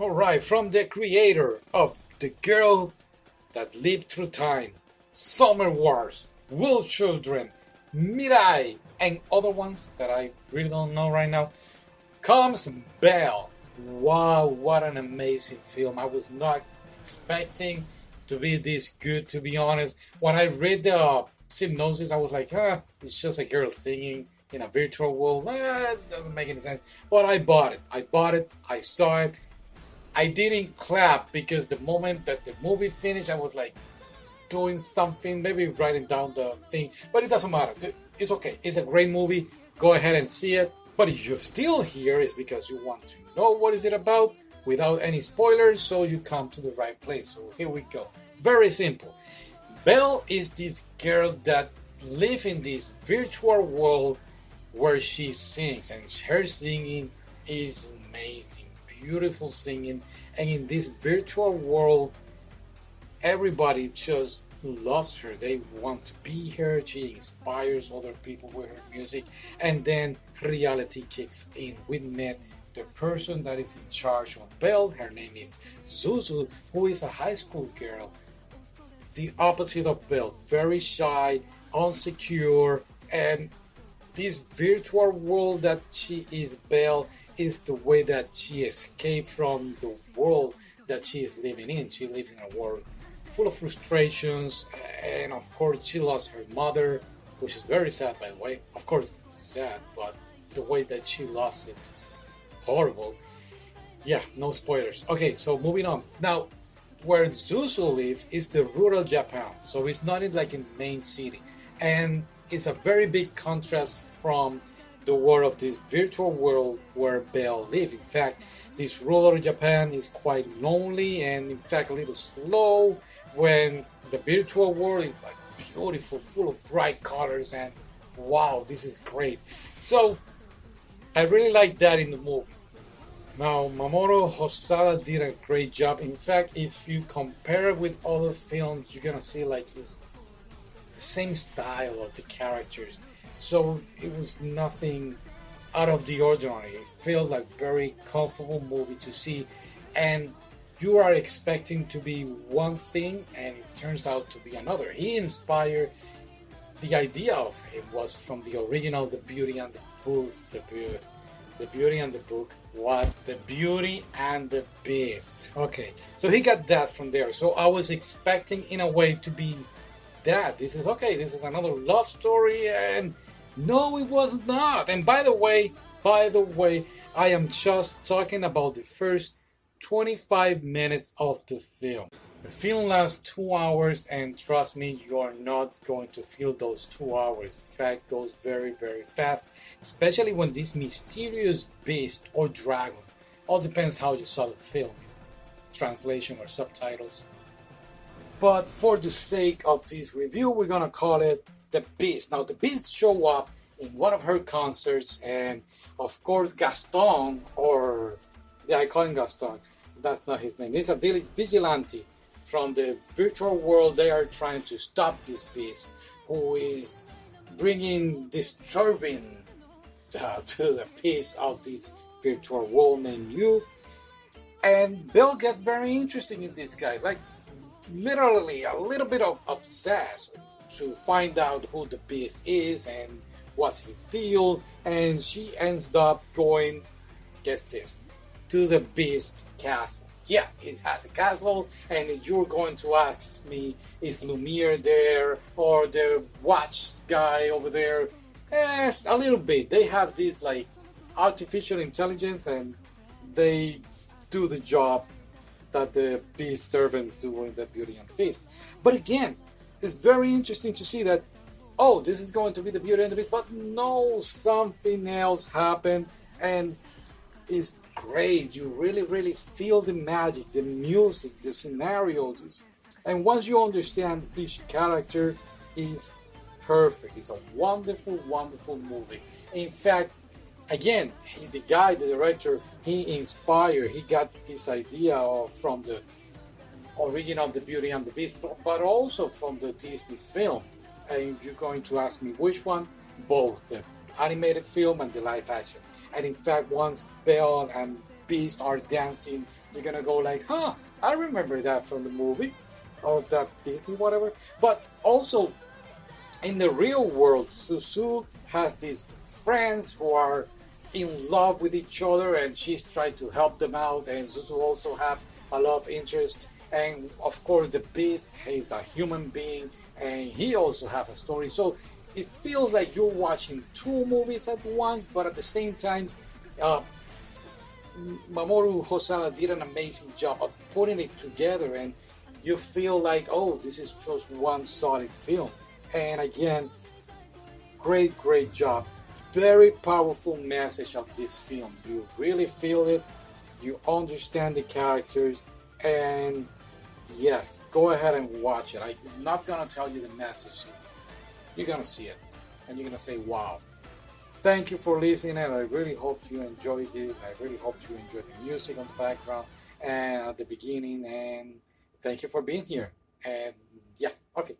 Alright, from the creator of The Girl That Lived Through Time, Summer Wars, Wolf Children, Mirai, and other ones that I really don't know right now, comes Belle. Wow, what an amazing film. I was not expecting to be this good, to be honest. When I read the uh, synopsis, I was like, ah, it's just a girl singing in a virtual world. Ah, it doesn't make any sense. But I bought it. I bought it. I saw it. I didn't clap because the moment that the movie finished, I was like doing something, maybe writing down the thing, but it doesn't matter. It's okay. It's a great movie. Go ahead and see it. But if you're still here, it's because you want to know what is it about without any spoilers, so you come to the right place. So here we go. Very simple. Belle is this girl that lives in this virtual world where she sings, and her singing is amazing beautiful singing, and in this virtual world, everybody just loves her. They want to be her. She inspires other people with her music, and then reality kicks in. We met the person that is in charge of Belle. Her name is Suzu, who is a high school girl. The opposite of Belle, very shy, insecure, and this virtual world that she is Belle is the way that she escaped from the world that she is living in. She lives in a world full of frustrations, and of course, she lost her mother, which is very sad, by the way. Of course, sad, but the way that she lost it is horrible. Yeah, no spoilers. Okay, so moving on. Now, where Suzu lives is the rural Japan, so it's not in like in main city, and it's a very big contrast from the world of this virtual world where Belle lives. In fact, this rural Japan is quite lonely and, in fact, a little slow. When the virtual world is like beautiful, full of bright colors, and wow, this is great. So, I really like that in the movie. Now, Mamoru Hosoda did a great job. In fact, if you compare it with other films, you're gonna see like it's the same style of the characters so it was nothing out of the ordinary. It felt like very comfortable movie to see, and you are expecting to be one thing, and it turns out to be another. He inspired. The idea of him was from the original The Beauty and the Book. The Beauty, the Beauty and the Book. What? The Beauty and the Beast. Okay, so he got that from there. So I was expecting, in a way, to be that. This is okay. This is another love story, and no, it was not. And by the way, by the way, I am just talking about the first 25 minutes of the film. The film lasts two hours, and trust me, you are not going to feel those two hours. In fact, goes very, very fast, especially when this mysterious beast or dragon, all depends how you saw the film, translation or subtitles. But for the sake of this review, we're gonna call it the Beast. Now, the Beast show up in one of her concerts, and of course, Gaston, or yeah, I call him Gaston. That's not his name. He's a vigilante from the virtual world. They are trying to stop this beast, who is bringing disturbing uh, to the peace of this virtual world named U. And Belle gets very interested in this guy, like literally a little bit of obsessed to find out who the beast is and what's his deal. And she ends up going, guess this, to the beast castle. Yeah, it has a castle, and if you're going to ask me, is Lumiere there or the watch guy over there? Yes, a little bit. They have this like artificial intelligence, and they do the job that the beast servants do in the Beauty and the Beast. But again, it's very interesting to see that oh this is going to be the beauty and the beast but no something else happened and it's great. You really really feel the magic the music the scenarios and once you understand each character is perfect. It's a wonderful wonderful movie. In fact again he, the guy the director he inspired he got this idea of, from the original The Beauty and the Beast, but also from the Disney film. And you're going to ask me which one? Both the animated film and the live action. And in fact, once Belle and Beast are dancing, you're gonna go like, huh, I remember that from the movie or that Disney, whatever. But also in the real world, Suzu has these friends who are in love with each other and she's trying to help them out and Suzu also have a love interest. And of course the beast is a human being and he also have a story. So it feels like you're watching two movies at once but at the same time uh, Mamoru Hosoda did an amazing job of putting it together and you feel like oh this is just one solid film. And again great great job very powerful message of this film. You really feel it, you understand the characters, and yes, go ahead and watch it. I'm not gonna tell you the message. You're gonna see it, and you're gonna say, "Wow." Thank you for listening, and I really hope you enjoyed this. I really hope you enjoyed the music on the background and at the beginning, and thank you for being here. And yeah, okay.